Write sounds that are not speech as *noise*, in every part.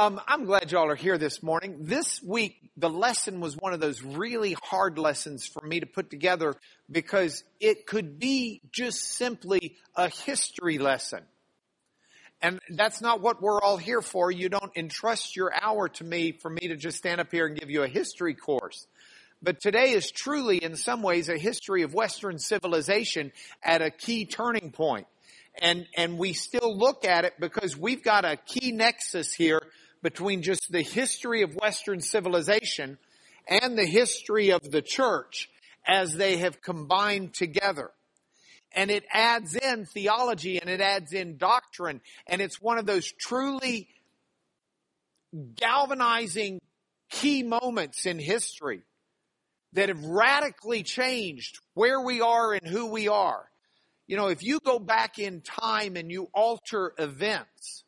Um, I'm glad y'all are here this morning. This week, the lesson was one of those really hard lessons for me to put together because it could be just simply a history lesson. And that's not what we're all here for. You don't entrust your hour to me for me to just stand up here and give you a history course. But today is truly in some ways a history of Western civilization at a key turning point. And, and we still look at it because we've got a key nexus here between just the history of Western civilization and the history of the church as they have combined together. And it adds in theology and it adds in doctrine. And it's one of those truly galvanizing key moments in history that have radically changed where we are and who we are. You know, if you go back in time and you alter events,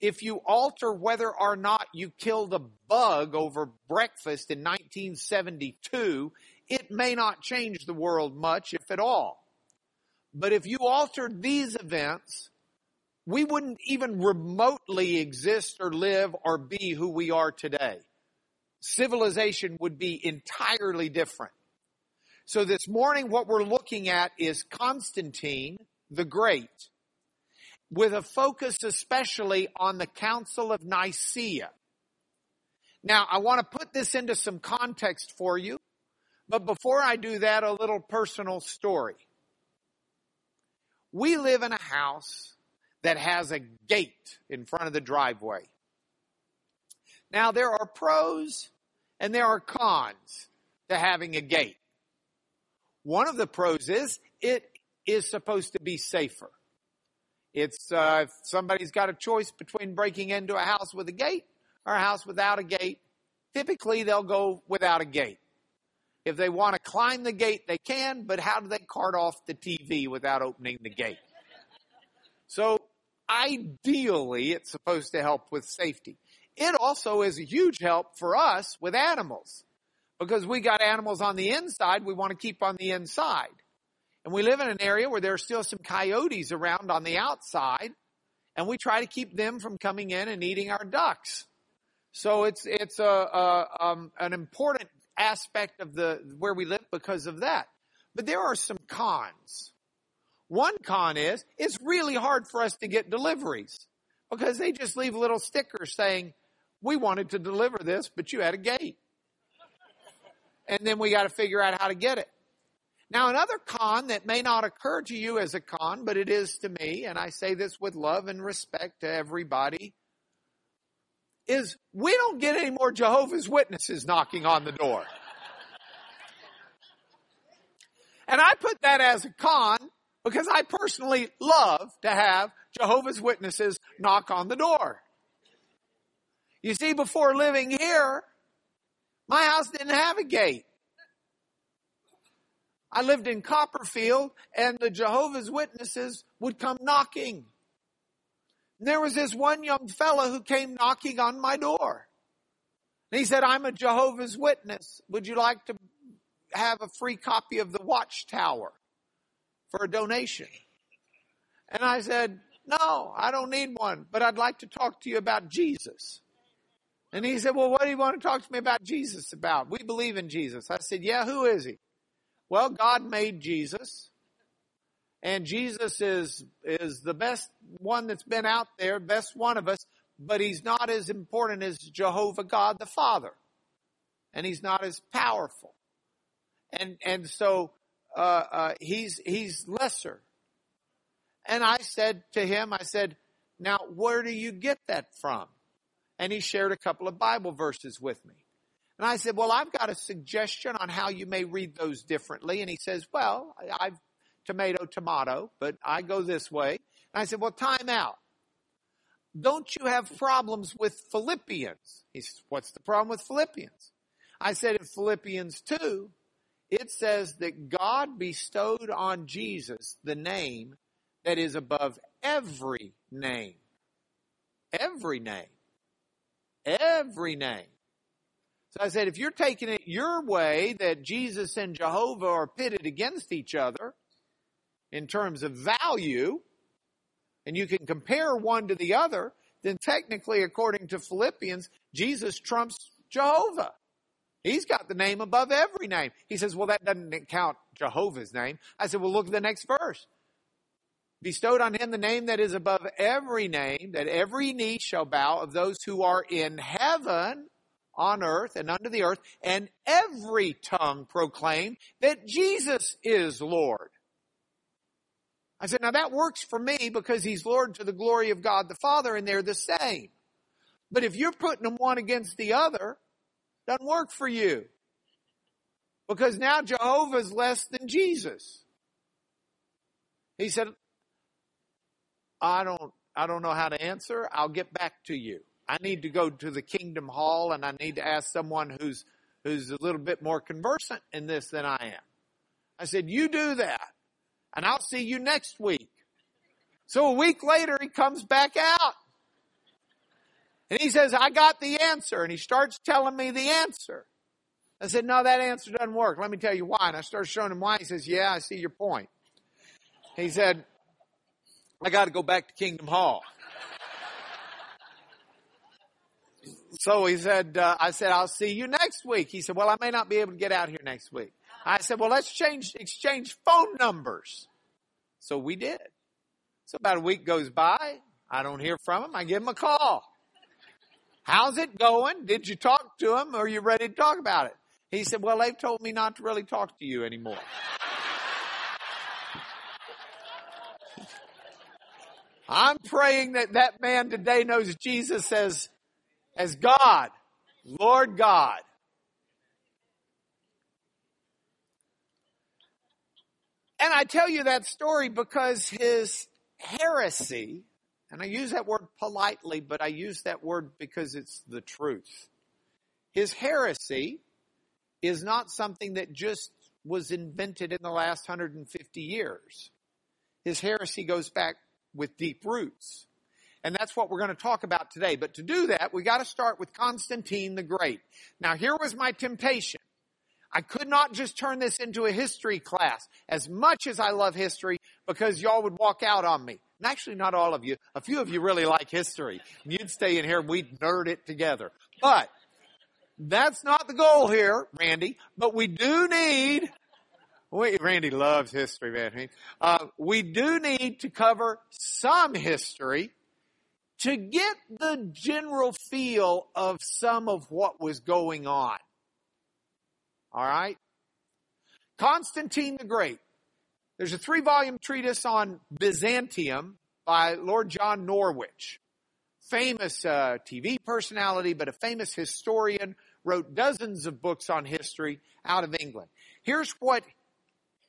if you alter whether or not you killed a bug over breakfast in 1972, it may not change the world much, if at all. But if you altered these events, we wouldn't even remotely exist or live or be who we are today. Civilization would be entirely different. So this morning, what we're looking at is Constantine the Great with a focus especially on the Council of Nicaea. Now, I want to put this into some context for you, but before I do that, a little personal story. We live in a house that has a gate in front of the driveway. Now, there are pros and there are cons to having a gate. One of the pros is it is supposed to be safer. It's uh, if somebody's got a choice between breaking into a house with a gate or a house without a gate, typically they'll go without a gate. If they want to climb the gate, they can, but how do they cart off the TV without opening the gate? So ideally, it's supposed to help with safety. It also is a huge help for us with animals because we got animals on the inside we want to keep on the inside. And we live in an area where there are still some coyotes around on the outside, and we try to keep them from coming in and eating our ducks. So it's it's a, a um, an important aspect of the where we live because of that. But there are some cons. One con is it's really hard for us to get deliveries because they just leave little stickers saying, "We wanted to deliver this, but you had a gate," and then we got to figure out how to get it. Now, another con that may not occur to you as a con, but it is to me, and I say this with love and respect to everybody, is we don't get any more Jehovah's Witnesses knocking on the door. And I put that as a con because I personally love to have Jehovah's Witnesses knock on the door. You see, before living here, my house didn't have a gate. I lived in Copperfield and the Jehovah's Witnesses would come knocking. And There was this one young fellow who came knocking on my door. And he said, I'm a Jehovah's Witness. Would you like to have a free copy of the Watchtower for a donation? And I said, no, I don't need one, but I'd like to talk to you about Jesus. And he said, well, what do you want to talk to me about Jesus about? We believe in Jesus. I said, yeah, who is he? Well, God made Jesus. And Jesus is, is the best one that's been out there, best one of us, but he's not as important as Jehovah God the Father. And he's not as powerful. And, and so, uh, uh, he's, he's lesser. And I said to him, I said, now where do you get that from? And he shared a couple of Bible verses with me. And I said, well, I've got a suggestion on how you may read those differently. And he says, well, I've tomato, tomato, but I go this way. And I said, well, time out. Don't you have problems with Philippians? He says, what's the problem with Philippians? I said, in Philippians 2, it says that God bestowed on Jesus the name that is above every name. Every name. Every name. I said, if you're taking it your way that Jesus and Jehovah are pitted against each other in terms of value, and you can compare one to the other, then technically, according to Philippians, Jesus trumps Jehovah. He's got the name above every name. He says, well, that doesn't count Jehovah's name. I said, well, look at the next verse. Bestowed on him the name that is above every name, that every knee shall bow of those who are in heaven, on earth, and under the earth, and every tongue proclaim that Jesus is Lord. I said, now that works for me because he's Lord to the glory of God the Father, and they're the same. But if you're putting them one against the other, doesn't work for you. Because now Jehovah's less than Jesus. He said, I don't, I don't know how to answer. I'll get back to you. I need to go to the kingdom hall and I need to ask someone who's, who's a little bit more conversant in this than I am. I said, you do that and I'll see you next week. So a week later he comes back out and he says, I got the answer. And he starts telling me the answer. I said, no, that answer doesn't work. Let me tell you why. And I started showing him why. He says, yeah, I see your point. He said, I got to go back to Kingdom Hall. So he said, uh, I said, I'll see you next week. He said, well, I may not be able to get out here next week. I said, well, let's change, exchange phone numbers. So we did. So about a week goes by. I don't hear from him. I give him a call. How's it going? Did you talk to him are you ready to talk about it? He said, well, they've told me not to really talk to you anymore. I'm praying that that man today knows Jesus as, as God, Lord God. And I tell you that story because his heresy and I use that word politely, but I use that word because it's the truth. His heresy is not something that just was invented in the last 150 years. His heresy goes back with deep roots. And that's what we're going to talk about today. But to do that, we got to start with Constantine the Great. Now here was my temptation. I could not just turn this into a history class as much as I love history because y'all would walk out on me. And actually not all of you. A few of you really like history. You'd stay in here and we'd nerd it together. But that's not the goal here, Randy. But we do need, wait, Randy loves history, man. Uh, we do need to cover some history to get the general feel of some of what was going on. All right? Constantine the Great. There's a three volume treatise on Byzantium by Lord John Norwich. Famous uh, TV personality, but a famous historian, wrote dozens of books on history out of England. Here's what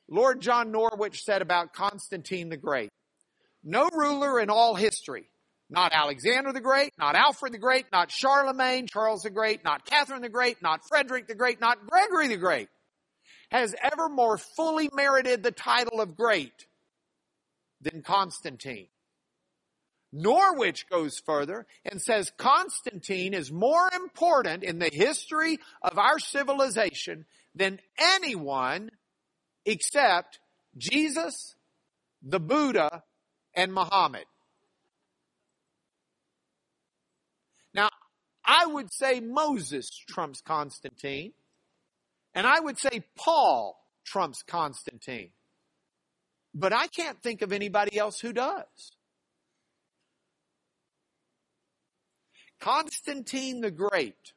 Lord John Norwich said about Constantine the Great. No ruler in all history, not Alexander the Great, not Alfred the Great, not Charlemagne, Charles the Great, not Catherine the Great, not Frederick the Great, not Gregory the Great, has ever more fully merited the title of great than Constantine. Norwich goes further and says Constantine is more important in the history of our civilization than anyone except Jesus, the Buddha, and Muhammad. Now, I would say Moses trumps Constantine. And I would say Paul trumps Constantine. But I can't think of anybody else who does. Constantine the Great.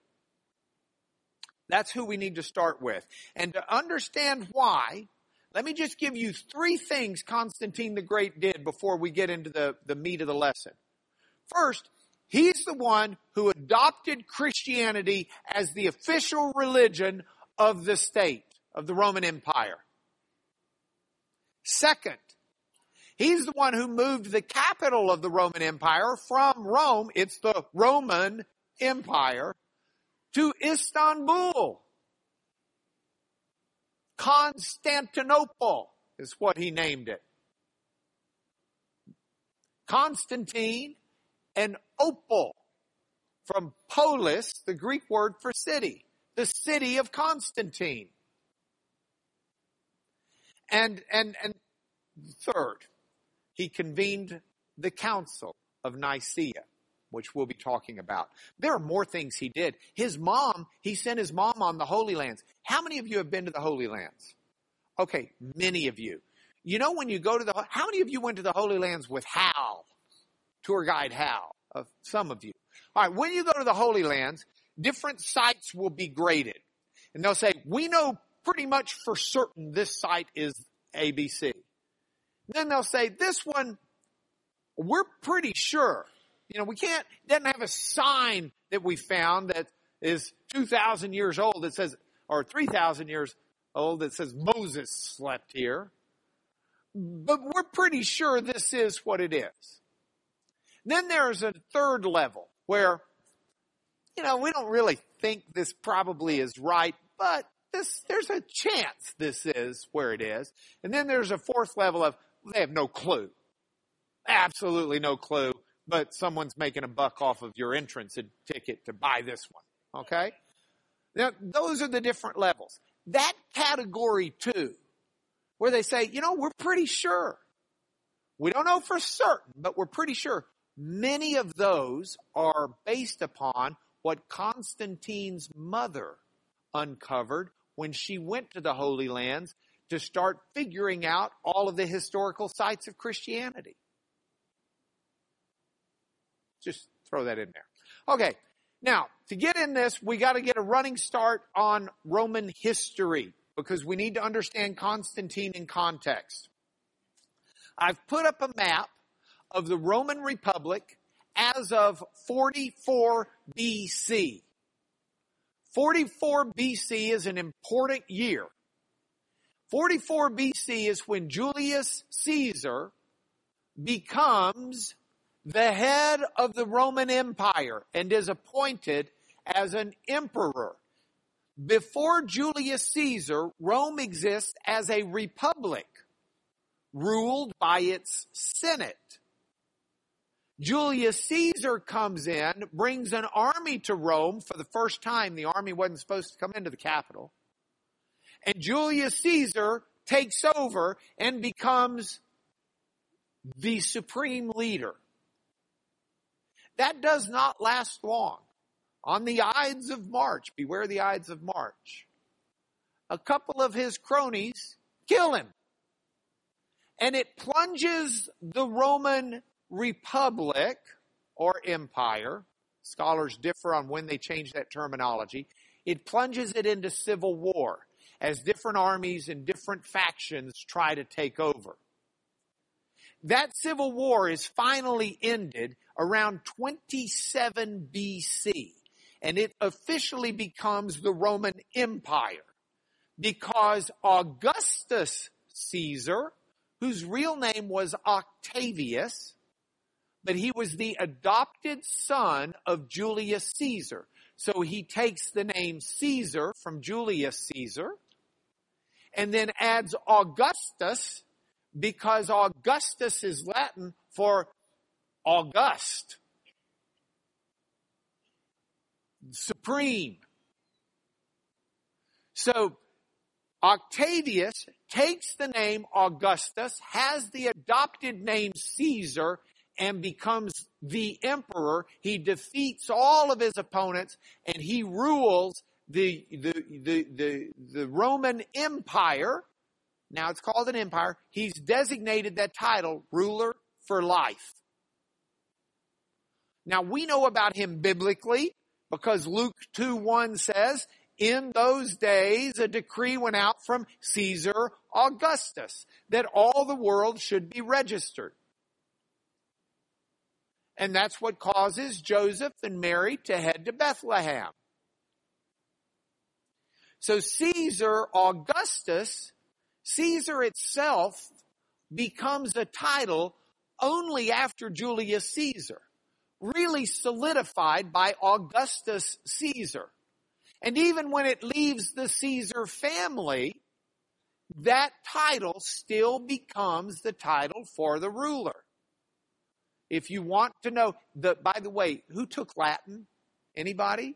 That's who we need to start with. And to understand why, let me just give you three things Constantine the Great did before we get into the, the meat of the lesson. First, he's the one who adopted Christianity as the official religion of the state, of the Roman Empire. Second, he's the one who moved the capital of the Roman Empire from Rome, it's the Roman Empire, to Istanbul. Constantinople is what he named it. Constantine and Opal from polis, the Greek word for city the city of Constantine. And, and, and third, he convened the Council of Nicaea. which we'll be talking about. There are more things he did. His mom, he sent his mom on the Holy Lands. How many of you have been to the Holy Lands? Okay, many of you. You know when you go to the, how many of you went to the Holy Lands with Hal? Tour guide Hal? of some of you. All right, when you go to the Holy Lands, different sites will be graded. And they'll say, we know pretty much for certain this site is ABC. Then they'll say, this one, we're pretty sure. You know, we can't, doesn't have a sign that we found that is 2,000 years old that says, or 3,000 years old that says Moses slept here. But we're pretty sure this is what it is. Then there's a third level where, you know, we don't really think this probably is right, but this, there's a chance this is where it is. And then there's a fourth level of, they have no clue. Absolutely no clue, but someone's making a buck off of your entrance ticket to buy this one. Okay? Now, those are the different levels. That category two, where they say, you know, we're pretty sure. We don't know for certain, but we're pretty sure. Many of those are based upon what Constantine's mother uncovered when she went to the Holy Lands to start figuring out all of the historical sites of Christianity. Just throw that in there. Okay. Now, to get in this, we got to get a running start on Roman history because we need to understand Constantine in context. I've put up a map of the Roman Republic as of 44 BC. 44 BC is an important year. 44 BC is when Julius Caesar becomes the head of the Roman Empire and is appointed as an emperor. Before Julius Caesar, Rome exists as a republic ruled by its Senate. Julius Caesar comes in, brings an army to Rome for the first time. The army wasn't supposed to come into the capital. And Julius Caesar takes over and becomes the supreme leader. That does not last long. On the Ides of March, beware the Ides of March, a couple of his cronies kill him. And it plunges the Roman republic or empire, scholars differ on when they change that terminology, it plunges it into civil war as different armies and different factions try to take over. That civil war is finally ended around 27 BC and it officially becomes the Roman Empire because Augustus Caesar, whose real name was Octavius, but he was the adopted son of Julius Caesar. So he takes the name Caesar from Julius Caesar and then adds Augustus because Augustus is Latin for august, supreme. So Octavius takes the name Augustus, has the adopted name Caesar, and becomes the emperor. He defeats all of his opponents and he rules the, the, the, the, the Roman Empire. Now it's called an empire. He's designated that title ruler for life. Now we know about him biblically because Luke 2 1 says, in those days a decree went out from Caesar Augustus that all the world should be registered. And that's what causes Joseph and Mary to head to Bethlehem. So Caesar Augustus, Caesar itself becomes a title only after Julius Caesar, really solidified by Augustus Caesar. And even when it leaves the Caesar family, that title still becomes the title for the ruler. If you want to know the, by the way, who took Latin? Anybody?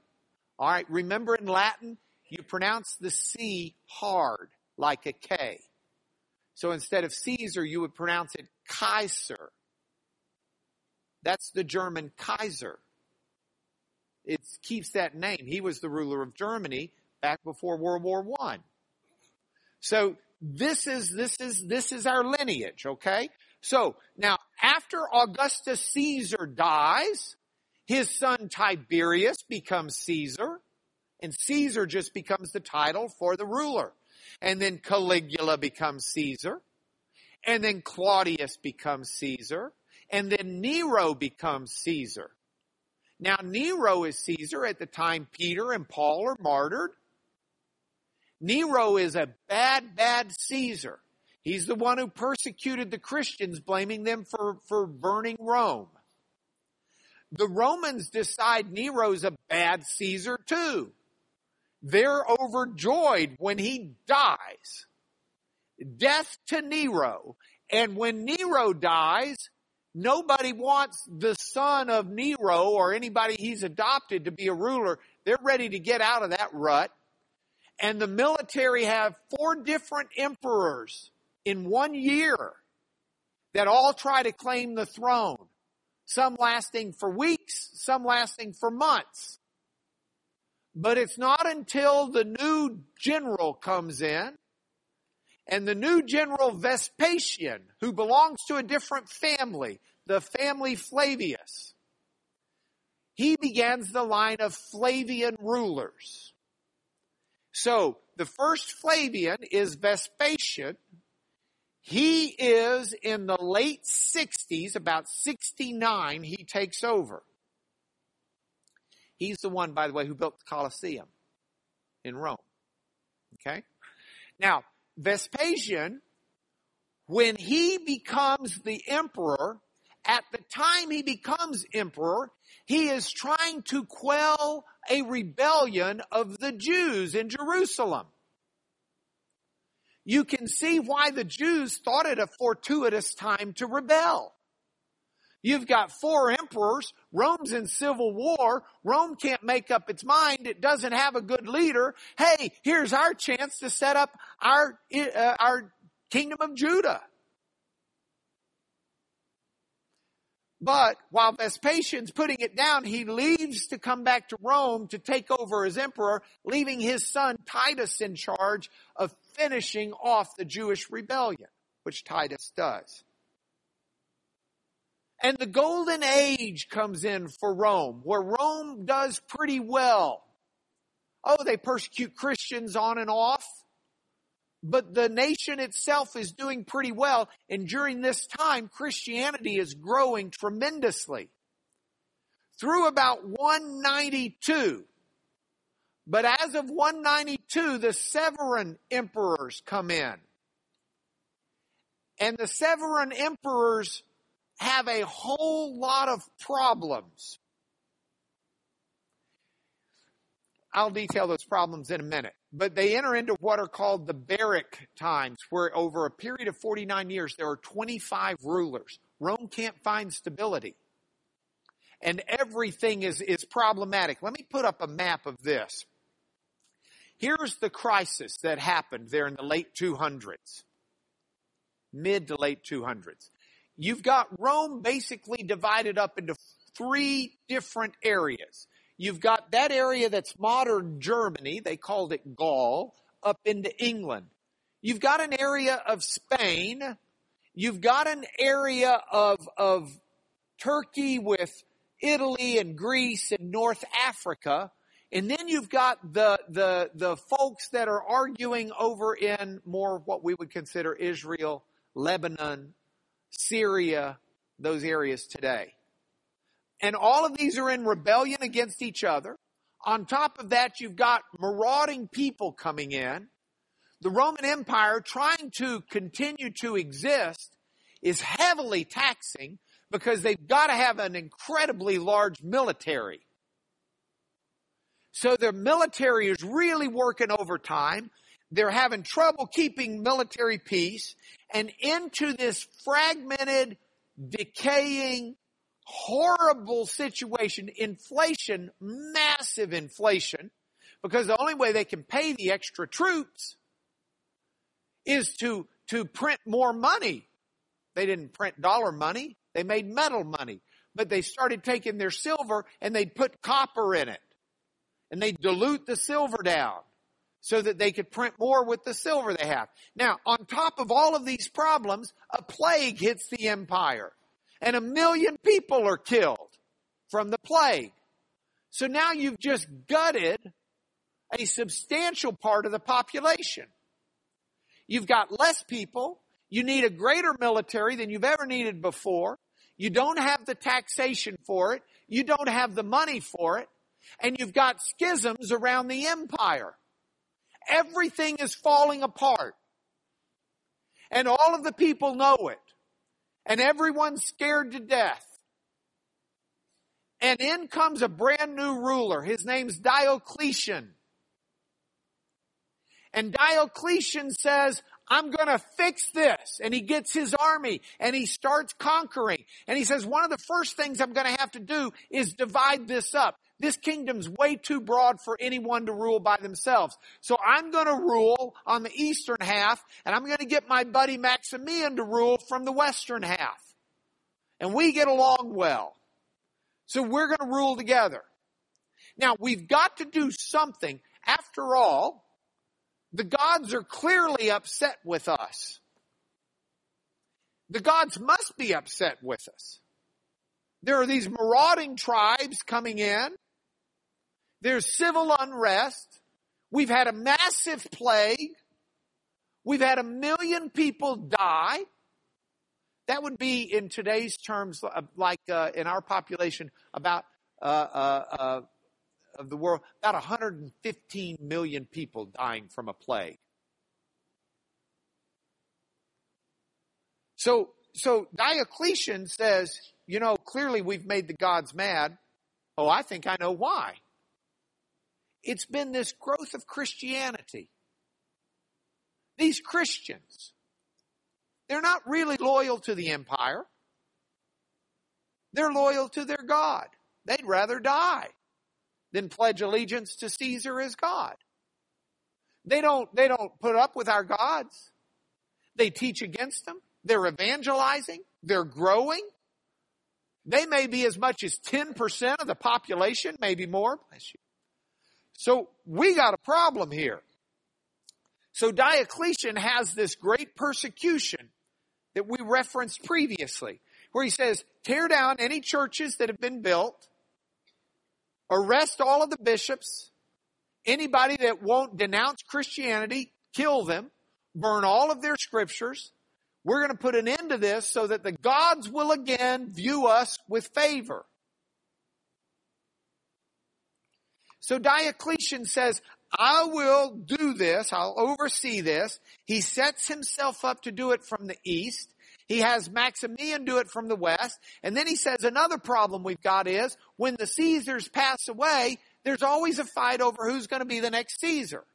All right. Remember in Latin, you pronounce the C hard, like a K. So instead of Caesar, you would pronounce it Kaiser. That's the German Kaiser. it keeps that name. He was the ruler of Germany back before World War One. So this is, this is, this is our lineage, okay? So now after Augustus Caesar dies, his son Tiberius becomes Caesar and Caesar just becomes the title for the ruler. And then Caligula becomes Caesar and then Claudius becomes Caesar and then Nero becomes Caesar. Now Nero is Caesar at the time Peter and Paul are martyred. Nero is a bad, bad Caesar. He's the one who persecuted the Christians, blaming them for, for burning Rome. The Romans decide Nero's a bad Caesar too. They're overjoyed when he dies. Death to Nero. And when Nero dies, nobody wants the son of Nero or anybody he's adopted to be a ruler. They're ready to get out of that rut and the military have four different emperors in one year that all try to claim the throne. Some lasting for weeks, some lasting for months. But it's not until the new general comes in and the new general Vespasian, who belongs to a different family, the family Flavius, he begins the line of Flavian rulers. So the first Flavian is Vespasian. He is in the late 60s, about 69, he takes over. He's the one, by the way, who built the Colosseum in Rome. Okay? Now, Vespasian, when he becomes the emperor, at the time he becomes emperor, he is trying to quell a rebellion of the Jews in Jerusalem. You can see why the Jews thought it a fortuitous time to rebel. You've got four emperors. Rome's in civil war. Rome can't make up its mind. It doesn't have a good leader. Hey, here's our chance to set up our, uh, our kingdom of Judah. But while Vespasian's putting it down, he leaves to come back to Rome to take over as emperor, leaving his son Titus in charge of finishing off the Jewish rebellion, which Titus does. And the golden age comes in for Rome, where Rome does pretty well. Oh, they persecute Christians on and off but the nation itself is doing pretty well. And during this time, Christianity is growing tremendously. Through about 192, but as of 192, the Severan emperors come in. And the Severan emperors have a whole lot of problems. I'll detail those problems in a minute but they enter into what are called the Beric times, where over a period of 49 years, there are 25 rulers. Rome can't find stability. And everything is, is problematic. Let me put up a map of this. Here's the crisis that happened there in the late 200s. Mid to late 200s. You've got Rome basically divided up into three different areas. You've got that area that's modern Germany, they called it Gaul, up into England. You've got an area of Spain. You've got an area of, of Turkey with Italy and Greece and North Africa. And then you've got the, the, the folks that are arguing over in more what we would consider Israel, Lebanon, Syria, those areas today. And all of these are in rebellion against each other. On top of that, you've got marauding people coming in. The Roman Empire trying to continue to exist is heavily taxing because they've got to have an incredibly large military. So their military is really working overtime. They're having trouble keeping military peace and into this fragmented, decaying, horrible situation, inflation, massive inflation, because the only way they can pay the extra troops is to, to print more money. They didn't print dollar money, they made metal money. but they started taking their silver and they'd put copper in it. And they'd dilute the silver down so that they could print more with the silver they have. Now, on top of all of these problems, a plague hits the empire and a million people are killed from the plague. So now you've just gutted a substantial part of the population. You've got less people. You need a greater military than you've ever needed before. You don't have the taxation for it. You don't have the money for it. And you've got schisms around the empire. Everything is falling apart. And all of the people know it. And everyone's scared to death. And in comes a brand new ruler. His name's Diocletian. And Diocletian says, I'm going to fix this. And he gets his army and he starts conquering. And he says, one of the first things I'm going to have to do is divide this up. This kingdom's way too broad for anyone to rule by themselves. So I'm going to rule on the eastern half and I'm going to get my buddy Maximian to rule from the western half. And we get along well. So we're going to rule together. Now we've got to do something. After all, the gods are clearly upset with us. The gods must be upset with us. There are these marauding tribes coming in. There's civil unrest. We've had a massive plague. We've had a million people die. That would be in today's terms, uh, like uh, in our population, about uh, uh, uh of the world, about 115 million people dying from a plague. So, so Diocletian says, you know, clearly we've made the gods mad. Oh, I think I know why. It's been this growth of Christianity. These Christians they're not really loyal to the empire. They're loyal to their God. They'd rather die than pledge allegiance to Caesar as God. They don't, they don't put up with our gods. They teach against them. They're evangelizing. They're growing. They may be as much as 10% of the population, maybe more. Bless you. So we got a problem here. So Diocletian has this great persecution that we referenced previously, where he says, tear down any churches that have been built, arrest all of the bishops, anybody that won't denounce Christianity, kill them, burn all of their scriptures. We're going to put an end to this so that the gods will again view us with favor. So Diocletian says, I will do this. I'll oversee this. He sets himself up to do it from the east. He has Maximian do it from the west. And then he says another problem we've got is when the Caesars pass away, there's always a fight over who's going to be the next Caesar.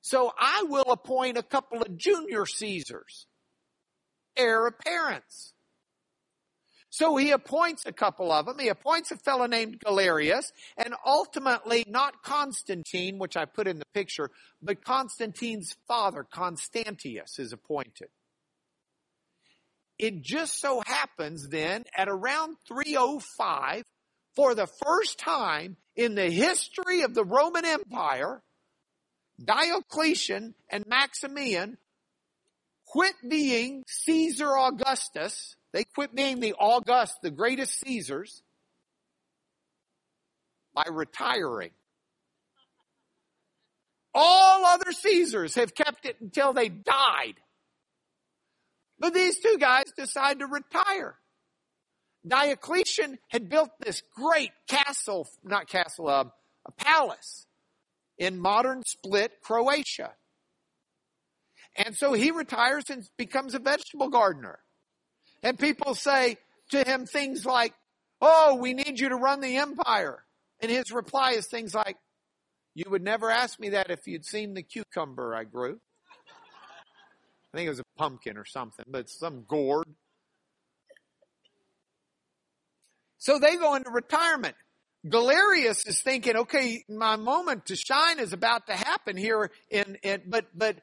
So I will appoint a couple of junior Caesars, heir apparents. So he appoints a couple of them. He appoints a fellow named Galerius and ultimately not Constantine, which I put in the picture, but Constantine's father, Constantius, is appointed. It just so happens then at around 305, for the first time in the history of the Roman Empire, Diocletian and Maximian quit being Caesar Augustus they quit being the august, the greatest Caesars by retiring. All other Caesars have kept it until they died. But these two guys decide to retire. Diocletian had built this great castle, not castle, uh, a palace in modern Split, Croatia. And so he retires and becomes a vegetable gardener. And people say to him things like, Oh, we need you to run the empire. And his reply is things like, You would never ask me that if you'd seen the cucumber I grew. I think it was a pumpkin or something, but some gourd. So they go into retirement. Galerius is thinking, okay, my moment to shine is about to happen here in, but, but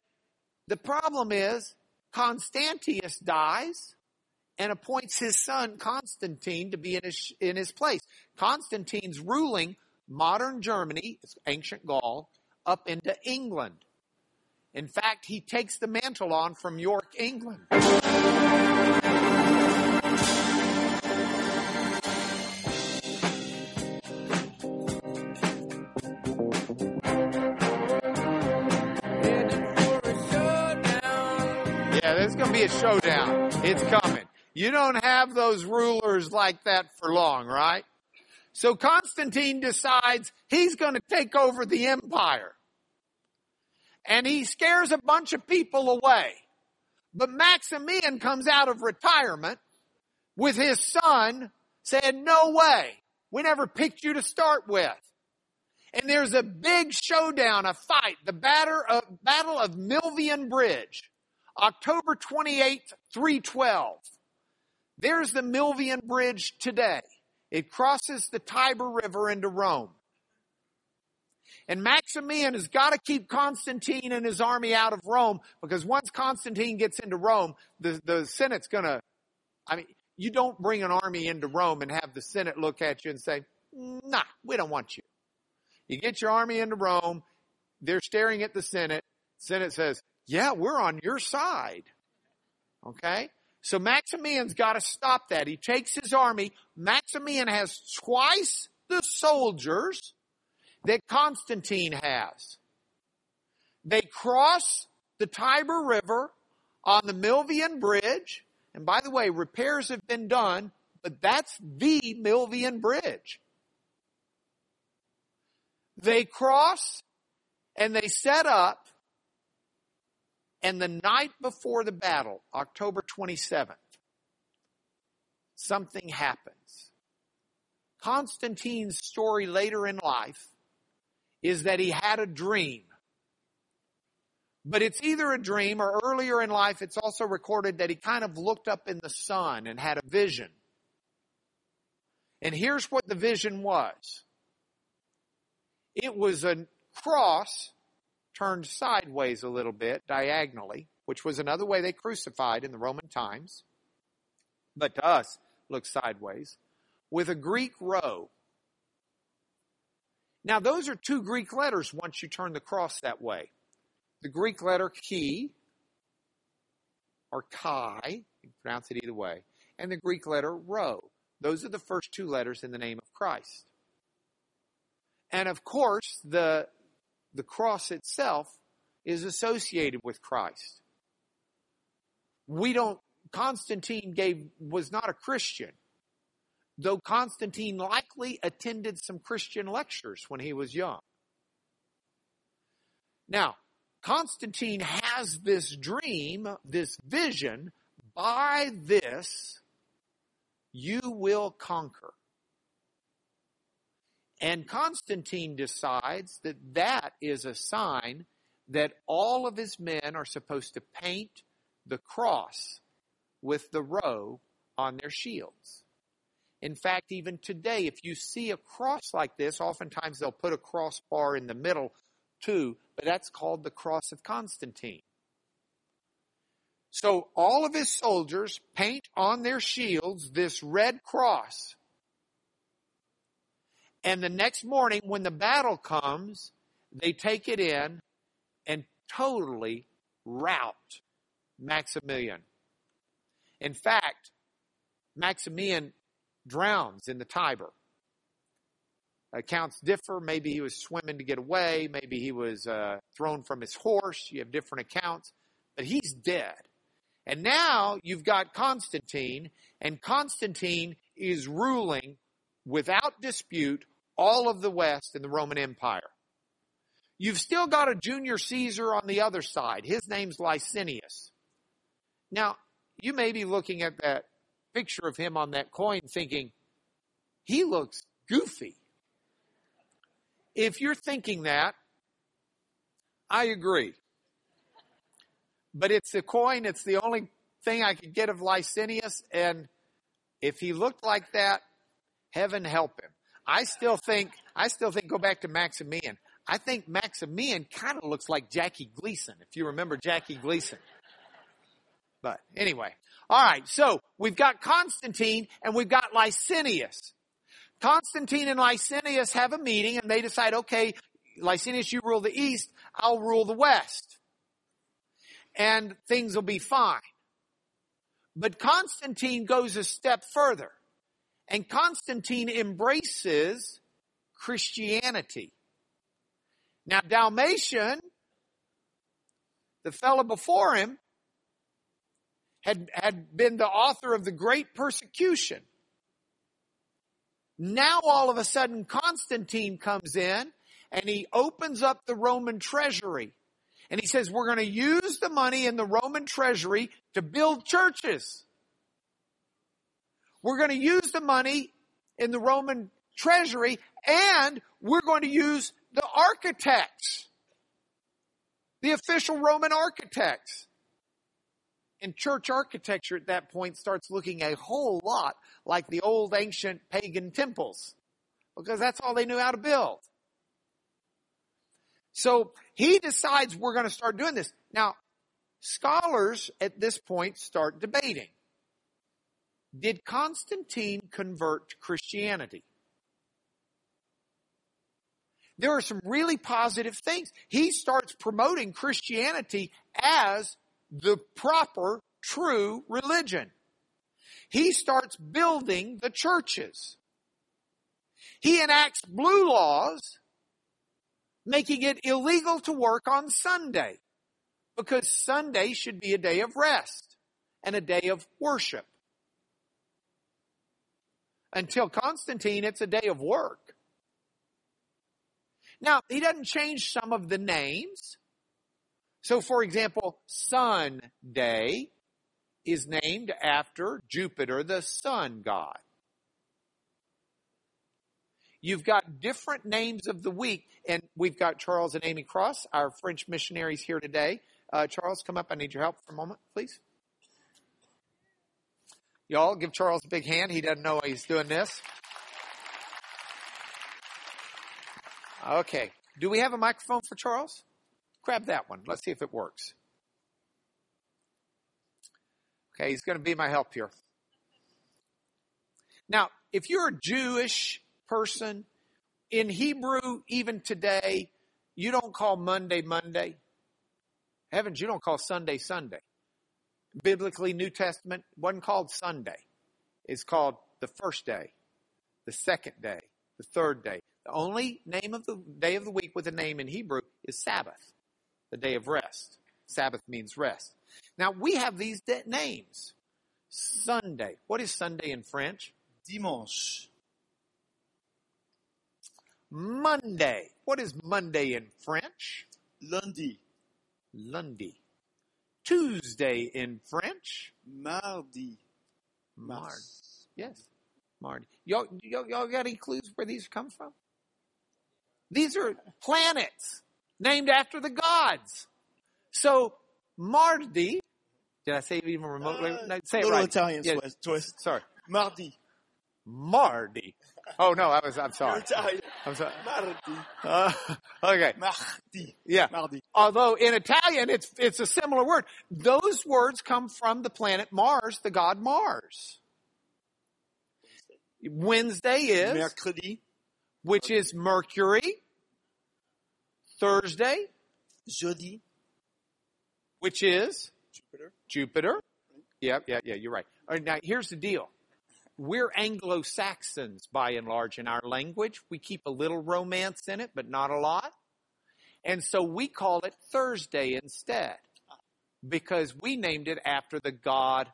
the problem is Constantius dies and appoints his son Constantine to be in his, in his place. Constantine's ruling modern Germany, ancient Gaul, up into England. In fact, he takes the mantle on from York, England. Yeah, there's going to be a showdown. It's coming. You don't have those rulers like that for long, right? So Constantine decides he's going to take over the empire. And he scares a bunch of people away. But Maximian comes out of retirement with his son saying, no way. We never picked you to start with. And there's a big showdown, a fight, the Battle of Milvian Bridge, October 28th, 312. There's the Milvian Bridge today. It crosses the Tiber River into Rome. And Maximian has got to keep Constantine and his army out of Rome because once Constantine gets into Rome, the, the Senate's gonna, I mean, you don't bring an army into Rome and have the Senate look at you and say, nah, we don't want you. You get your army into Rome, they're staring at the Senate. Senate says, yeah, we're on your side. Okay? So Maximian's got to stop that. He takes his army. Maximian has twice the soldiers that Constantine has. They cross the Tiber River on the Milvian Bridge. And by the way, repairs have been done, but that's the Milvian Bridge. They cross and they set up and the night before the battle, October 27th, something happens. Constantine's story later in life is that he had a dream. But it's either a dream or earlier in life, it's also recorded that he kind of looked up in the sun and had a vision. And here's what the vision was. It was a cross turned sideways a little bit, diagonally, which was another way they crucified in the Roman times, but to us looks sideways, with a Greek rho. Now, those are two Greek letters once you turn the cross that way. The Greek letter chi, or chi, you pronounce it either way, and the Greek letter rho. Those are the first two letters in the name of Christ. And of course, the the cross itself is associated with Christ. We don't, Constantine gave, was not a Christian, though Constantine likely attended some Christian lectures when he was young. Now, Constantine has this dream, this vision, by this you will conquer. And Constantine decides that that is a sign that all of his men are supposed to paint the cross with the rho on their shields. In fact, even today, if you see a cross like this, oftentimes they'll put a crossbar in the middle too, but that's called the cross of Constantine. So all of his soldiers paint on their shields this red cross and the next morning, when the battle comes, they take it in and totally rout Maximian. In fact, Maximian drowns in the Tiber. Accounts differ. Maybe he was swimming to get away. Maybe he was uh, thrown from his horse. You have different accounts. But he's dead. And now you've got Constantine, and Constantine is ruling without dispute all of the West in the Roman Empire. You've still got a junior Caesar on the other side. His name's Licinius. Now, you may be looking at that picture of him on that coin thinking, he looks goofy. If you're thinking that, I agree. But it's a coin, it's the only thing I could get of Licinius, and if he looked like that, heaven help him. I still think, I still think, go back to Maximian. I think Maximian kind of looks like Jackie Gleason, if you remember Jackie Gleason. But anyway. All right. So we've got Constantine and we've got Licinius. Constantine and Licinius have a meeting and they decide, okay, Licinius, you rule the east, I'll rule the west. And things will be fine. But Constantine goes a step further. And Constantine embraces Christianity. Now Diocletian, the fellow before him, had, had been the author of the great persecution. Now all of a sudden Constantine comes in and he opens up the Roman treasury. And he says, we're going to use the money in the Roman treasury to build churches. We're going to use the money in the Roman treasury and we're going to use the architects, the official Roman architects. And church architecture at that point starts looking a whole lot like the old ancient pagan temples because that's all they knew how to build. So he decides we're going to start doing this. Now, scholars at this point start debating. Did Constantine convert to Christianity? There are some really positive things. He starts promoting Christianity as the proper, true religion. He starts building the churches. He enacts blue laws, making it illegal to work on Sunday because Sunday should be a day of rest and a day of worship. Until Constantine, it's a day of work. Now, he doesn't change some of the names. So for example, Sunday is named after Jupiter, the sun god. You've got different names of the week, and we've got Charles and Amy Cross, our French missionaries here today. Uh, Charles, come up. I need your help for a moment, please. Y'all give Charles a big hand. He doesn't know why he's doing this. Okay. Do we have a microphone for Charles? Grab that one. Let's see if it works. Okay, he's going to be my help here. Now, if you're a Jewish person, in Hebrew, even today, you don't call Monday Monday. Heavens, you don't call Sunday Sunday. Biblically, New Testament wasn't called Sunday. It's called the first day, the second day, the third day. The only name of the day of the week with a name in Hebrew is Sabbath the day of rest. Sabbath means rest. Now we have these de- names. Sunday. What is Sunday in French? Dimanche. Monday. What is Monday in French? Lundi. Lundi. Tuesday in French? Mardi. Mardi. Yes. Mardi. Y'all, y'all, y'all got any clues where these come from? These are *laughs* planets named after the gods. So Mardi, did I say it even remotely? Uh, no, say it little right. Italian Yeah, twist. Sorry. Mardi. Mardi. Oh no, I was, I'm sorry. I'm sorry. Mardi. Uh, okay. Mardi. Yeah. Although in Italian it's, it's a similar word. Those words come from the planet Mars, the god Mars. Wednesday is, Mercredi. which is Mercury. Thursday, Jeudi. which is Jupiter. Jupiter. Yeah, yeah, yeah, you're right. All right. Now here's the deal. We're Anglo-Saxons by and large in our language. We keep a little romance in it, but not a lot. And so we call it Thursday instead because we named it after the god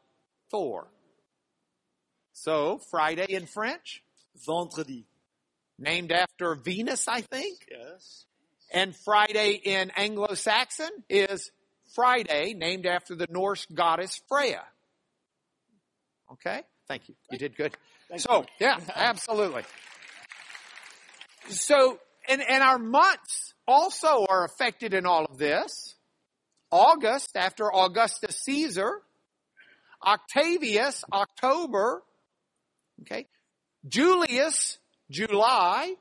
Thor. So Friday in French, Vendredi. named after Venus, I think. Yes. And Friday in Anglo-Saxon is Friday, named after the Norse goddess Freya. Okay? Thank you. You did good. Thank so, you. yeah, *laughs* absolutely. So, and, and our months also are affected in all of this. August, after Augustus Caesar. Octavius, October. Okay. Julius, July.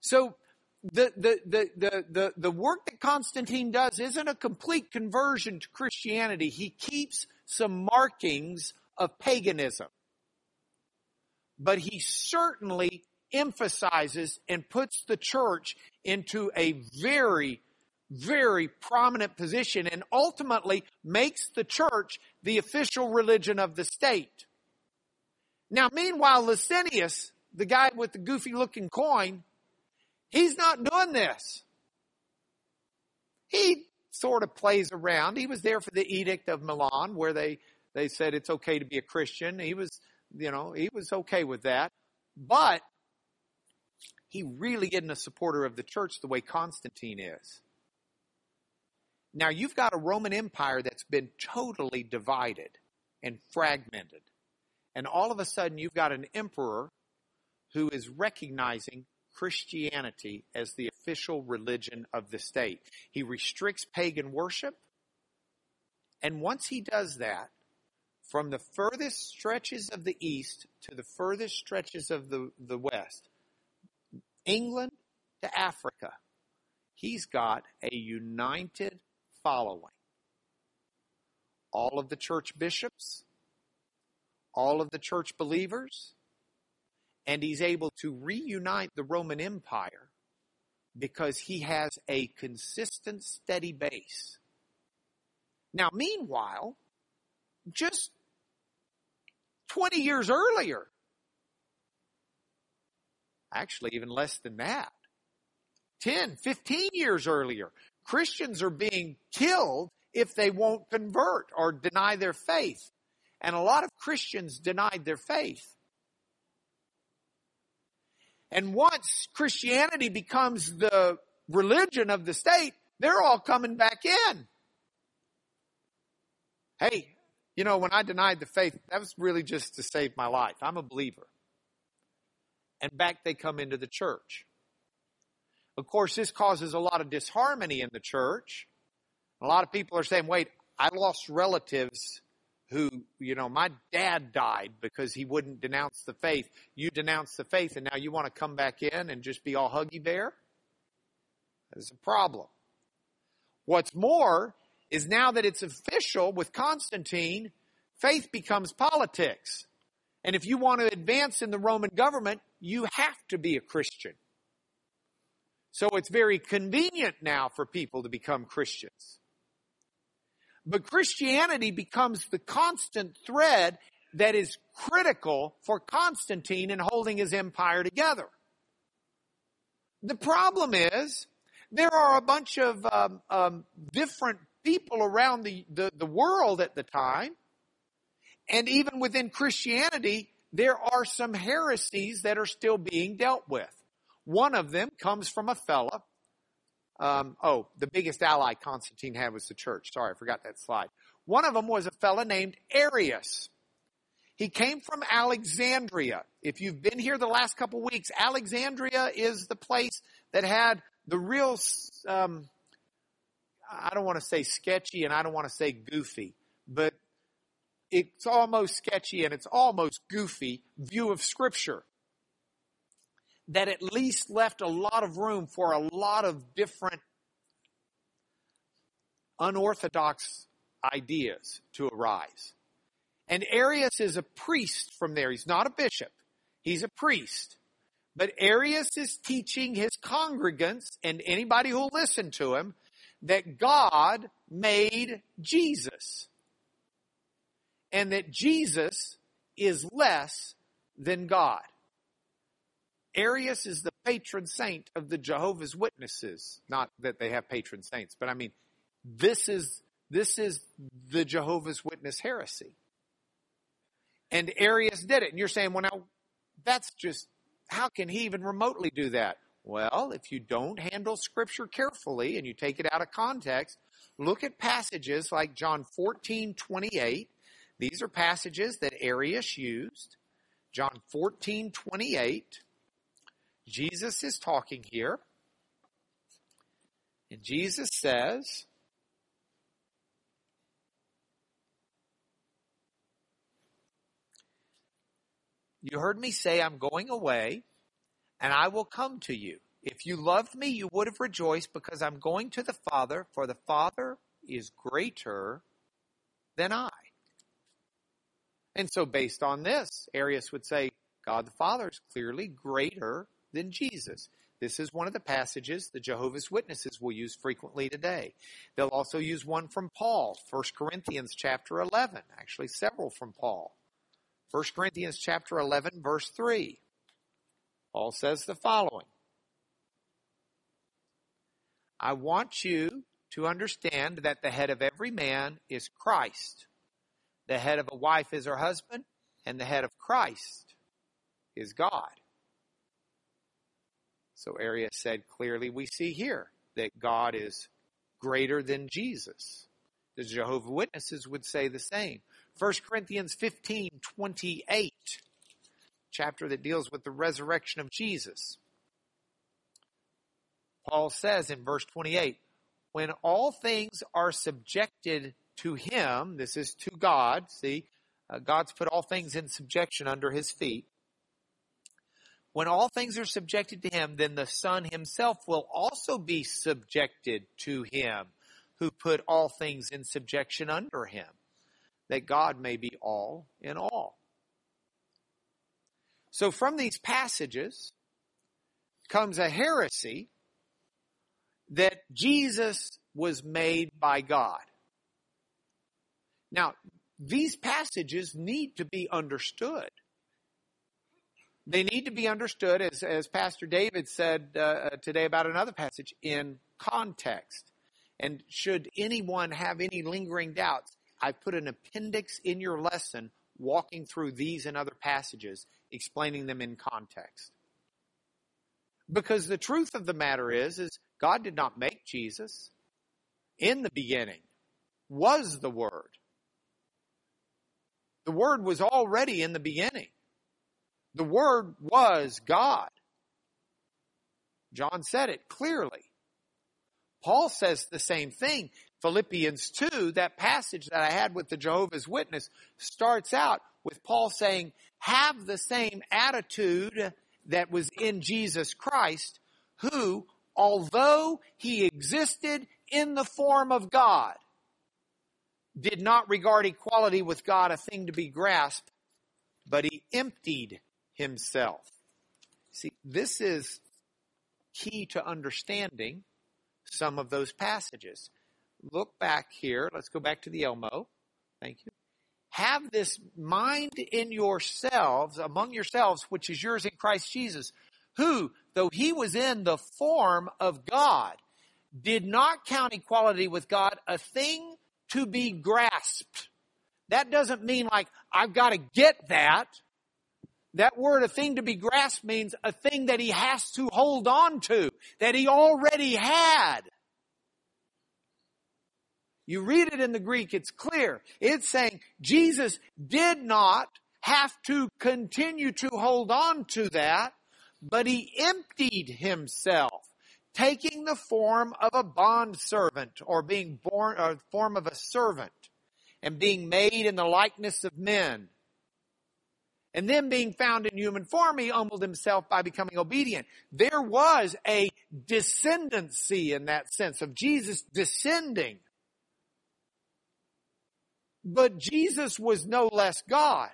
So, the, the, the, the, the, the work that Constantine does isn't a complete conversion to Christianity. He keeps some markings of paganism. But he certainly emphasizes and puts the church into a very, very prominent position and ultimately makes the church the official religion of the state. Now, meanwhile, Licinius, the guy with the goofy looking coin, He's not doing this. He sort of plays around. He was there for the Edict of Milan where they, they said it's okay to be a Christian. He was, you know, he was okay with that. But he really isn't a supporter of the church the way Constantine is. Now you've got a Roman Empire that's been totally divided and fragmented. And all of a sudden you've got an emperor who is recognizing Christianity as the official religion of the state. He restricts pagan worship. And once he does that, from the furthest stretches of the east to the furthest stretches of the, the west, England to Africa, he's got a united following. All of the church bishops, all of the church believers, and he's able to reunite the Roman Empire because he has a consistent, steady base. Now, meanwhile, just 20 years earlier, actually even less than that, 10, 15 years earlier, Christians are being killed if they won't convert or deny their faith. And a lot of Christians denied their faith. And once Christianity becomes the religion of the state, they're all coming back in. Hey, you know, when I denied the faith, that was really just to save my life. I'm a believer. And back they come into the church. Of course, this causes a lot of disharmony in the church. A lot of people are saying, wait, I lost relatives who, you know, my dad died because he wouldn't denounce the faith. You denounce the faith and now you want to come back in and just be all huggy bear? That's a problem. What's more is now that it's official with Constantine, faith becomes politics. And if you want to advance in the Roman government, you have to be a Christian. So it's very convenient now for people to become Christians. But Christianity becomes the constant thread that is critical for Constantine in holding his empire together. The problem is there are a bunch of um, um, different people around the, the, the world at the time, and even within Christianity, there are some heresies that are still being dealt with. One of them comes from a fella um, oh, the biggest ally Constantine had was the church. Sorry, I forgot that slide. One of them was a fellow named Arius. He came from Alexandria. If you've been here the last couple weeks, Alexandria is the place that had the real, um, I don't want to say sketchy and I don't want to say goofy, but it's almost sketchy and it's almost goofy view of scripture that at least left a lot of room for a lot of different unorthodox ideas to arise. And Arius is a priest from there. He's not a bishop. He's a priest. But Arius is teaching his congregants and anybody who'll listen to him that God made Jesus. And that Jesus is less than God. Arius is the patron saint of the Jehovah's Witnesses. Not that they have patron saints, but I mean, this is, this is the Jehovah's Witness heresy. And Arius did it. And you're saying, well now, that's just, how can he even remotely do that? Well, if you don't handle scripture carefully and you take it out of context, look at passages like John 14, 28. These are passages that Arius used. John 14, 28. Jesus is talking here. And Jesus says, You heard me say, I'm going away, and I will come to you. If you loved me, you would have rejoiced because I'm going to the Father, for the Father is greater than I. And so, based on this, Arius would say God the Father is clearly greater than Jesus. This is one of the passages the Jehovah's Witnesses will use frequently today. They'll also use one from Paul, 1 Corinthians chapter 11, actually several from Paul. 1 Corinthians chapter 11 verse 3. Paul says the following. I want you to understand that the head of every man is Christ. The head of a wife is her husband, and the head of Christ is God. So Arius said clearly, we see here that God is greater than Jesus. The Jehovah Witnesses would say the same. 1 Corinthians 15, 28, chapter that deals with the resurrection of Jesus. Paul says in verse 28, when all things are subjected to him, this is to God, see, uh, God's put all things in subjection under his feet. When all things are subjected to him, then the Son himself will also be subjected to him who put all things in subjection under him, that God may be all in all. So from these passages comes a heresy that Jesus was made by God. Now, these passages need to be understood. They need to be understood, as, as Pastor David said uh, today about another passage, in context. And should anyone have any lingering doubts, I've put an appendix in your lesson walking through these and other passages, explaining them in context. Because the truth of the matter is, is God did not make Jesus. In the beginning was the Word. The Word was already in the beginning. The Word was God. John said it clearly. Paul says the same thing. Philippians 2, that passage that I had with the Jehovah's Witness, starts out with Paul saying, have the same attitude that was in Jesus Christ, who, although he existed in the form of God, did not regard equality with God a thing to be grasped, but he emptied himself. See, this is key to understanding some of those passages. Look back here. Let's go back to the Elmo. Thank you. Have this mind in yourselves, among yourselves, which is yours in Christ Jesus, who, though he was in the form of God, did not count equality with God a thing to be grasped. That doesn't mean like, I've got to get that. That word, a thing to be grasped, means a thing that he has to hold on to, that he already had. You read it in the Greek, it's clear. It's saying Jesus did not have to continue to hold on to that, but he emptied himself, taking the form of a bond servant or being born, or form of a servant and being made in the likeness of men and then being found in human form, he humbled himself by becoming obedient. There was a descendancy in that sense of Jesus descending. But Jesus was no less God.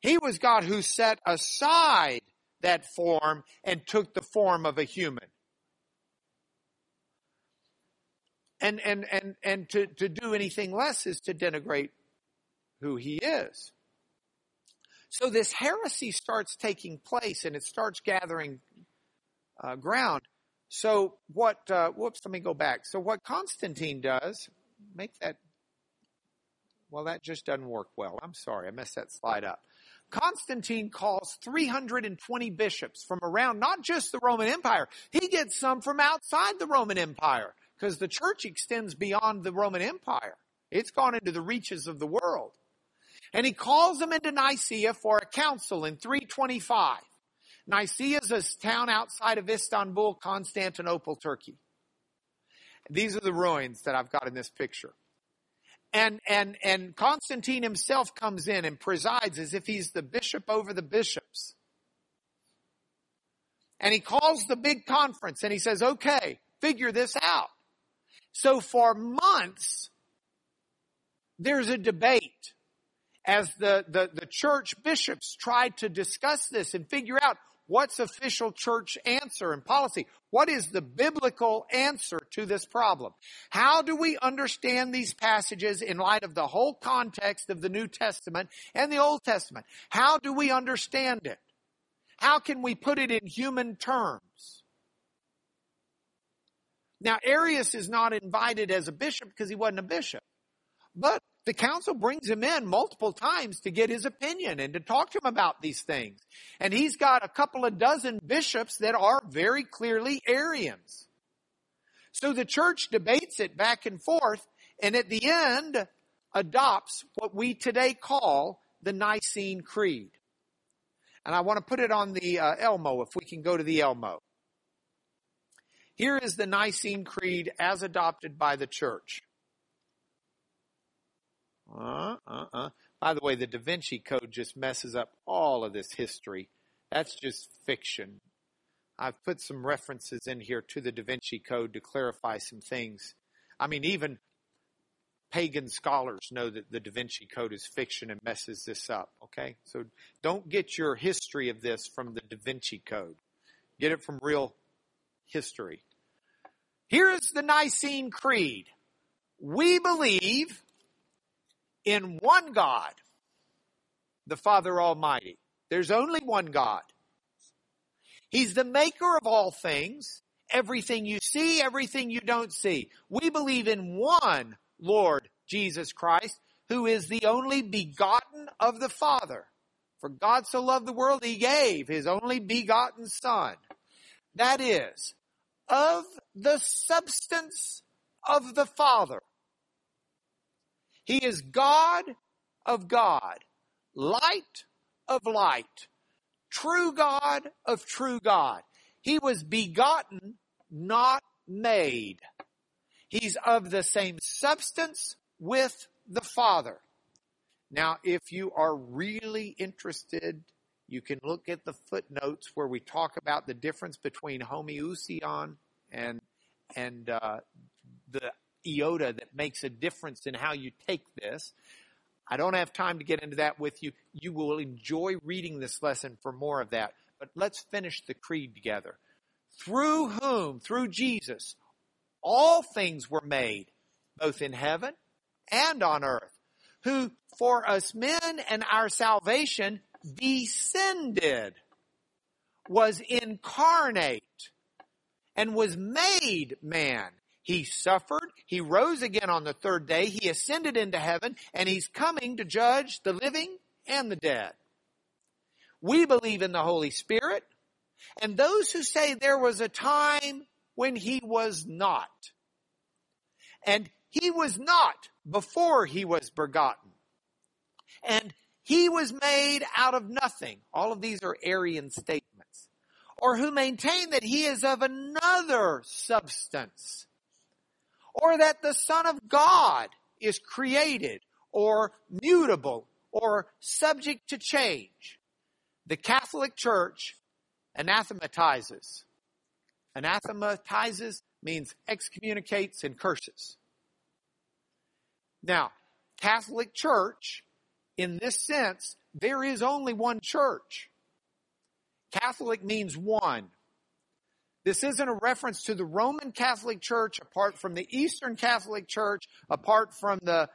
He was God who set aside that form and took the form of a human. And, and, and, and to, to do anything less is to denigrate who he is. So this heresy starts taking place and it starts gathering uh, ground. So what, uh, whoops, let me go back. So what Constantine does, make that, well, that just doesn't work well. I'm sorry, I messed that slide up. Constantine calls 320 bishops from around not just the Roman Empire. He gets some from outside the Roman Empire because the church extends beyond the Roman Empire. It's gone into the reaches of the world. And he calls them into Nicaea for a council in 325. Nicaea is a town outside of Istanbul, Constantinople, Turkey. These are the ruins that I've got in this picture. And, and, and Constantine himself comes in and presides as if he's the bishop over the bishops. And he calls the big conference and he says, okay, figure this out. So for months, there's a debate as the, the, the church bishops tried to discuss this and figure out what's official church answer and policy. What is the biblical answer to this problem? How do we understand these passages in light of the whole context of the New Testament and the Old Testament? How do we understand it? How can we put it in human terms? Now, Arius is not invited as a bishop because he wasn't a bishop. But the council brings him in multiple times to get his opinion and to talk to him about these things. And he's got a couple of dozen bishops that are very clearly Arians. So the church debates it back and forth and at the end adopts what we today call the Nicene Creed. And I want to put it on the uh, Elmo if we can go to the Elmo. Here is the Nicene Creed as adopted by the church. Uh, uh, uh. By the way, the Da Vinci Code just messes up all of this history. That's just fiction. I've put some references in here to the Da Vinci Code to clarify some things. I mean, even pagan scholars know that the Da Vinci Code is fiction and messes this up, okay? So don't get your history of this from the Da Vinci Code. Get it from real history. Here is the Nicene Creed. We believe in one God, the Father Almighty. There's only one God. He's the maker of all things, everything you see, everything you don't see. We believe in one Lord Jesus Christ, who is the only begotten of the Father. For God so loved the world, he gave his only begotten Son. That is, of the substance of the Father. He is God of God, light of light, true God of true God. He was begotten, not made. He's of the same substance with the Father. Now, if you are really interested, you can look at the footnotes where we talk about the difference between homoousion and and uh, the iota that makes a difference in how you take this. I don't have time to get into that with you. You will enjoy reading this lesson for more of that. But let's finish the creed together. Through whom, through Jesus, all things were made, both in heaven and on earth, who for us men and our salvation descended, was incarnate, and was made man he suffered. He rose again on the third day. He ascended into heaven and he's coming to judge the living and the dead. We believe in the Holy Spirit and those who say there was a time when he was not. And he was not before he was begotten. And he was made out of nothing. All of these are Arian statements. Or who maintain that he is of another substance or that the Son of God is created or mutable or subject to change. The Catholic Church anathematizes. Anathematizes means excommunicates and curses. Now, Catholic Church, in this sense, there is only one church. Catholic means one. This isn't a reference to the Roman Catholic Church apart from the Eastern Catholic Church, apart from the,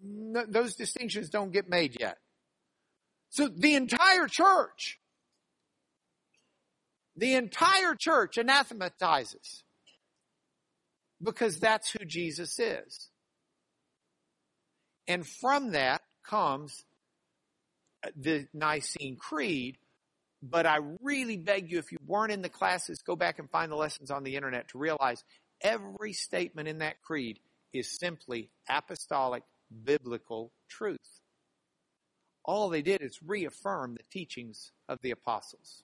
those distinctions don't get made yet. So the entire church, the entire church anathematizes because that's who Jesus is. And from that comes the Nicene Creed, but I really beg you, if you weren't in the classes, go back and find the lessons on the internet to realize every statement in that creed is simply apostolic biblical truth. All they did is reaffirm the teachings of the apostles.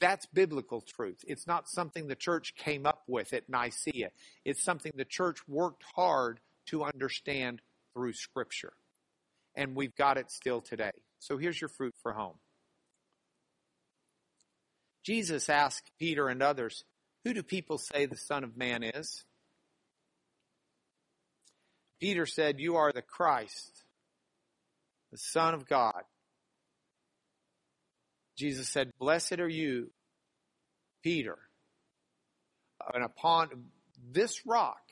That's biblical truth. It's not something the church came up with at Nicaea. It's something the church worked hard to understand through scripture. And we've got it still today. So here's your fruit for home. Jesus asked Peter and others, Who do people say the Son of Man is? Peter said, You are the Christ, the Son of God. Jesus said, Blessed are you, Peter, and upon this rock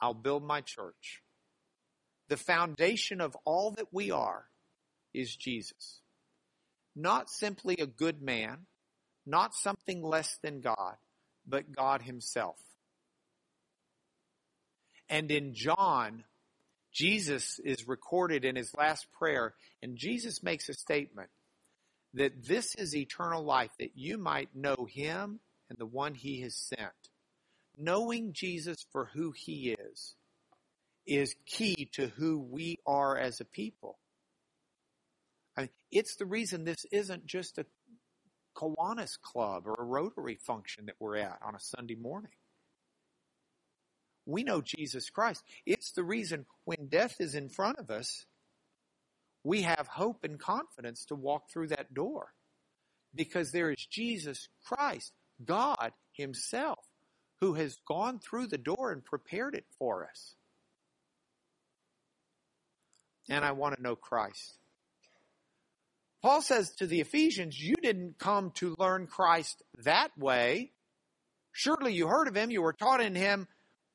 I'll build my church. The foundation of all that we are is Jesus. Not simply a good man, not something less than God, but God Himself. And in John, Jesus is recorded in his last prayer, and Jesus makes a statement that this is eternal life, that you might know him and the one he has sent. Knowing Jesus for who he is is key to who we are as a people. I mean, it's the reason this isn't just a Kiwanis club or a Rotary function that we're at on a Sunday morning. We know Jesus Christ. It's the reason when death is in front of us, we have hope and confidence to walk through that door because there is Jesus Christ, God Himself, who has gone through the door and prepared it for us. And I want to know Christ. Paul says to the Ephesians, You didn't come to learn Christ that way. Surely you heard of him, you were taught in him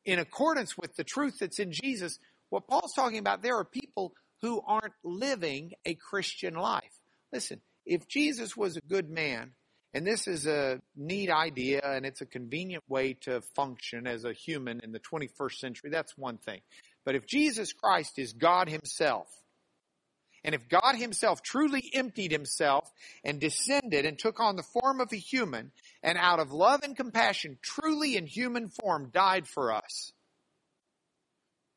in accordance with the truth that's in Jesus. What Paul's talking about, there are people who aren't living a Christian life. Listen, if Jesus was a good man, and this is a neat idea and it's a convenient way to function as a human in the 21st century, that's one thing. But if Jesus Christ is God Himself, and if God Himself truly emptied Himself and descended and took on the form of a human, and out of love and compassion, truly in human form, died for us,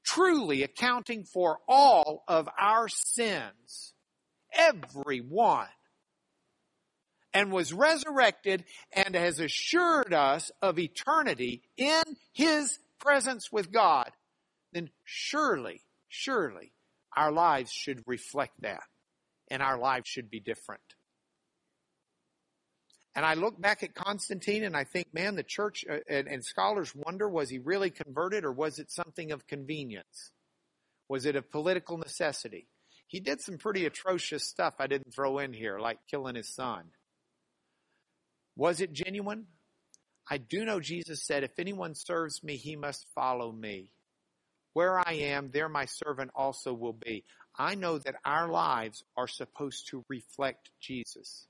truly accounting for all of our sins, every one, and was resurrected and has assured us of eternity in His presence with God, then surely, surely our lives should reflect that. And our lives should be different. And I look back at Constantine and I think, man, the church uh, and, and, scholars wonder, was he really converted or was it something of convenience? Was it a political necessity? He did some pretty atrocious stuff I didn't throw in here, like killing his son. Was it genuine? I do know Jesus said, if anyone serves me, he must follow me. Where I am, there my servant also will be. I know that our lives are supposed to reflect Jesus.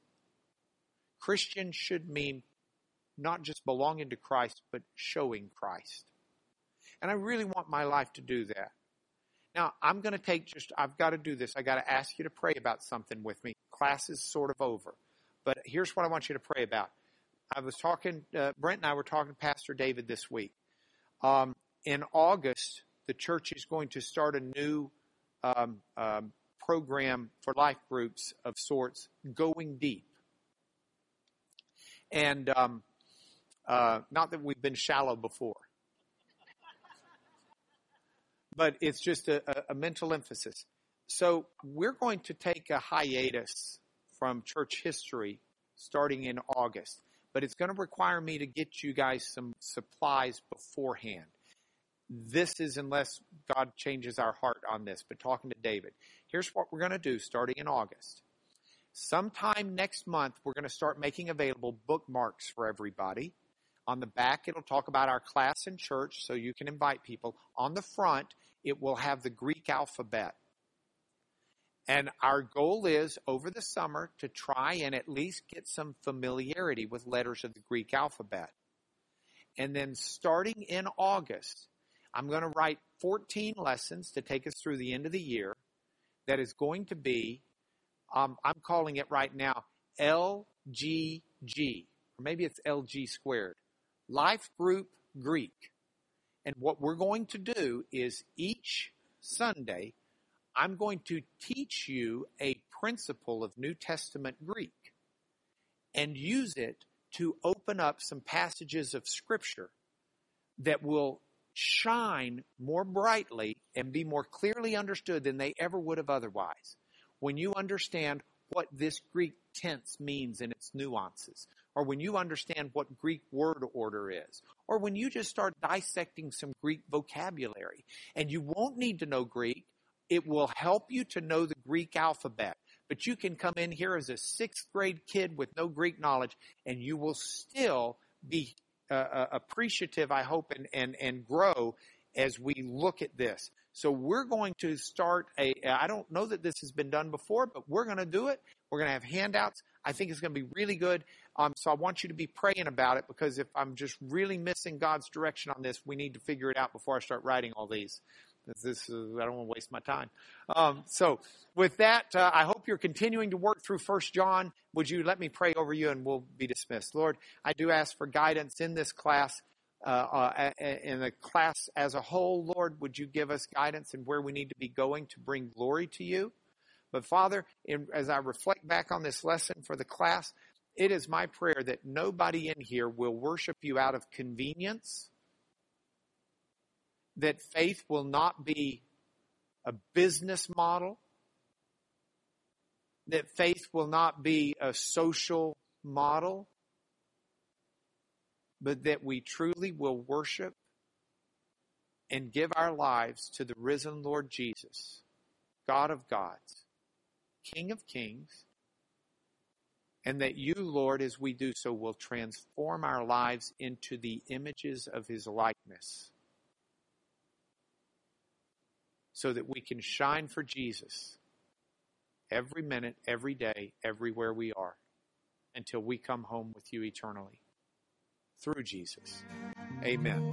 Christian should mean not just belonging to Christ, but showing Christ. And I really want my life to do that. Now, I'm going to take just, I've got to do this. I got to ask you to pray about something with me. Class is sort of over. But here's what I want you to pray about. I was talking, uh, Brent and I were talking to Pastor David this week. Um, in August, the church is going to start a new um, um, program for life groups of sorts, Going Deep. And um, uh, not that we've been shallow before, but it's just a, a mental emphasis. So we're going to take a hiatus from church history starting in August, but it's going to require me to get you guys some supplies beforehand this is unless God changes our heart on this, but talking to David. Here's what we're going to do starting in August. Sometime next month, we're going to start making available bookmarks for everybody. On the back, it'll talk about our class and church, so you can invite people. On the front, it will have the Greek alphabet. And our goal is over the summer to try and at least get some familiarity with letters of the Greek alphabet. And then starting in August, I'm going to write 14 lessons to take us through the end of the year that is going to be, um, I'm calling it right now LGG, or maybe it's LG squared, Life Group Greek. And what we're going to do is each Sunday, I'm going to teach you a principle of New Testament Greek and use it to open up some passages of Scripture that will shine more brightly and be more clearly understood than they ever would have otherwise. When you understand what this Greek tense means in its nuances, or when you understand what Greek word order is, or when you just start dissecting some Greek vocabulary, and you won't need to know Greek, it will help you to know the Greek alphabet. But you can come in here as a sixth grade kid with no Greek knowledge, and you will still be uh, appreciative, I hope, and, and, and grow as we look at this. So we're going to start a, I don't know that this has been done before, but we're going to do it. We're going to have handouts. I think it's going to be really good. Um, so I want you to be praying about it because if I'm just really missing God's direction on this, we need to figure it out before I start writing all these. This is, I don't want to waste my time. Um, so with that, uh, I hope you're continuing to work through First John. Would you let me pray over you and we'll be dismissed. Lord, I do ask for guidance in this class. Uh, uh, in the class as a whole, Lord, would you give us guidance in where we need to be going to bring glory to you? But Father, in, as I reflect back on this lesson for the class, it is my prayer that nobody in here will worship you out of convenience that faith will not be a business model, that faith will not be a social model, but that we truly will worship and give our lives to the risen Lord Jesus, God of gods, King of kings, and that you, Lord, as we do so, will transform our lives into the images of his likeness so that we can shine for Jesus every minute, every day, everywhere we are until we come home with you eternally through Jesus. Amen.